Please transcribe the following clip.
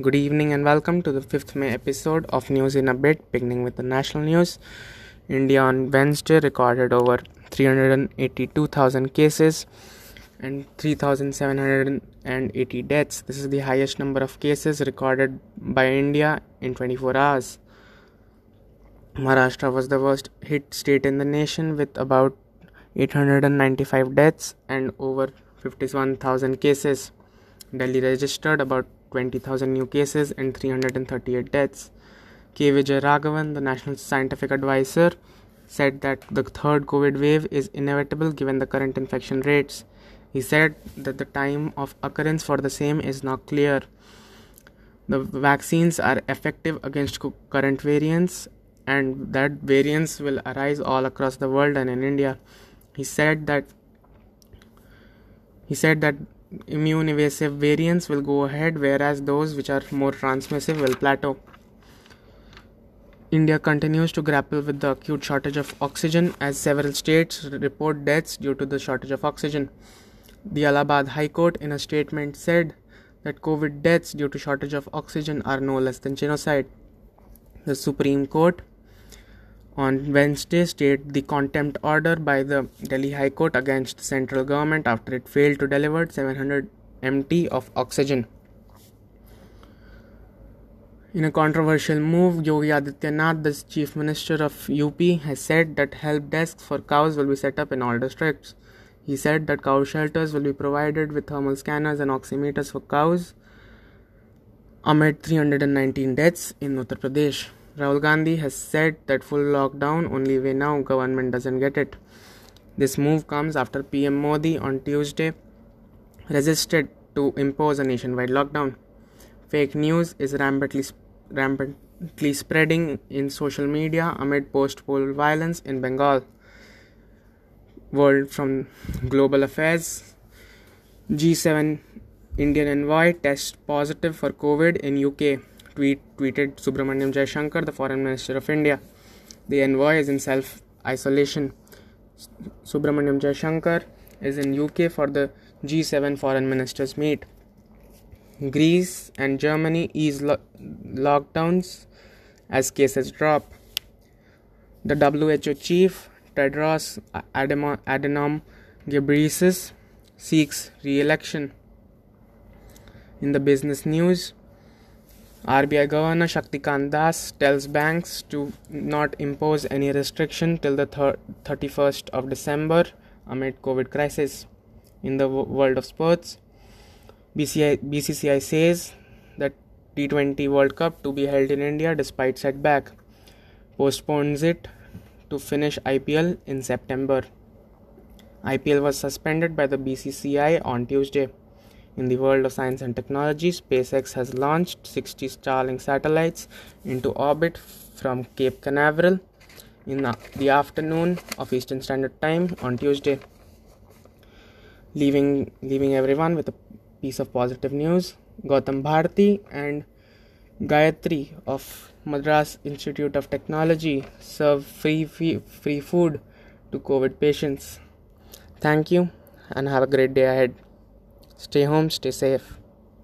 Good evening and welcome to the 5th May episode of News in a Bit, beginning with the national news. India on Wednesday recorded over 382,000 cases and 3,780 deaths. This is the highest number of cases recorded by India in 24 hours. Maharashtra was the worst hit state in the nation with about 895 deaths and over 51,000 cases. Delhi registered about 20,000 new cases and 338 deaths. K. Vijay the National Scientific Advisor, said that the third COVID wave is inevitable given the current infection rates. He said that the time of occurrence for the same is not clear. The vaccines are effective against current variants and that variants will arise all across the world and in India. He said that he said that immune evasive variants will go ahead, whereas those which are more transmissive will plateau. India continues to grapple with the acute shortage of oxygen as several states report deaths due to the shortage of oxygen. The Allahabad High Court, in a statement, said that COVID deaths due to shortage of oxygen are no less than genocide. The Supreme Court on Wednesday stated the contempt order by the Delhi High Court against the central government after it failed to deliver 700 MT of oxygen. In a controversial move, Yogi Adityanath, the chief minister of UP, has said that help desks for cows will be set up in all districts. He said that cow shelters will be provided with thermal scanners and oximeters for cows amid 319 deaths in Uttar Pradesh. Rahul Gandhi has said that full lockdown only way now government doesn't get it. This move comes after PM Modi on Tuesday resisted to impose a nationwide lockdown. Fake news is rampantly rampantly spreading in social media amid post poll violence in Bengal. World from Global Affairs G7 Indian envoy tests positive for COVID in UK tweet, tweeted Subramaniam Jaishankar, the Foreign Minister of India. The envoy is in self isolation. Subramaniam Jaishankar is in UK for the G7 foreign ministers meet. Greece and Germany ease lo- lockdowns as cases drop. The WHO chief Tedros Adhanom Ghebreyesus seeks re-election. In the business news, RBI Governor Shaktikant Das tells banks to not impose any restriction till the thir- 31st of December amid COVID crisis. In the w- world of sports, BCI, BCCI says that T20 World Cup to be held in India despite setback postpones it to finish IPL in September. IPL was suspended by the BCCI on Tuesday. In the world of science and technology, SpaceX has launched 60 Starlink satellites into orbit from Cape Canaveral in the afternoon of Eastern Standard Time on Tuesday, leaving leaving everyone with a piece of positive news. Gautam Bharti and Gayatri of Madras Institute of Technology serve free, free, free food to COVID patients. Thank you and have a great day ahead. Stay home, stay safe.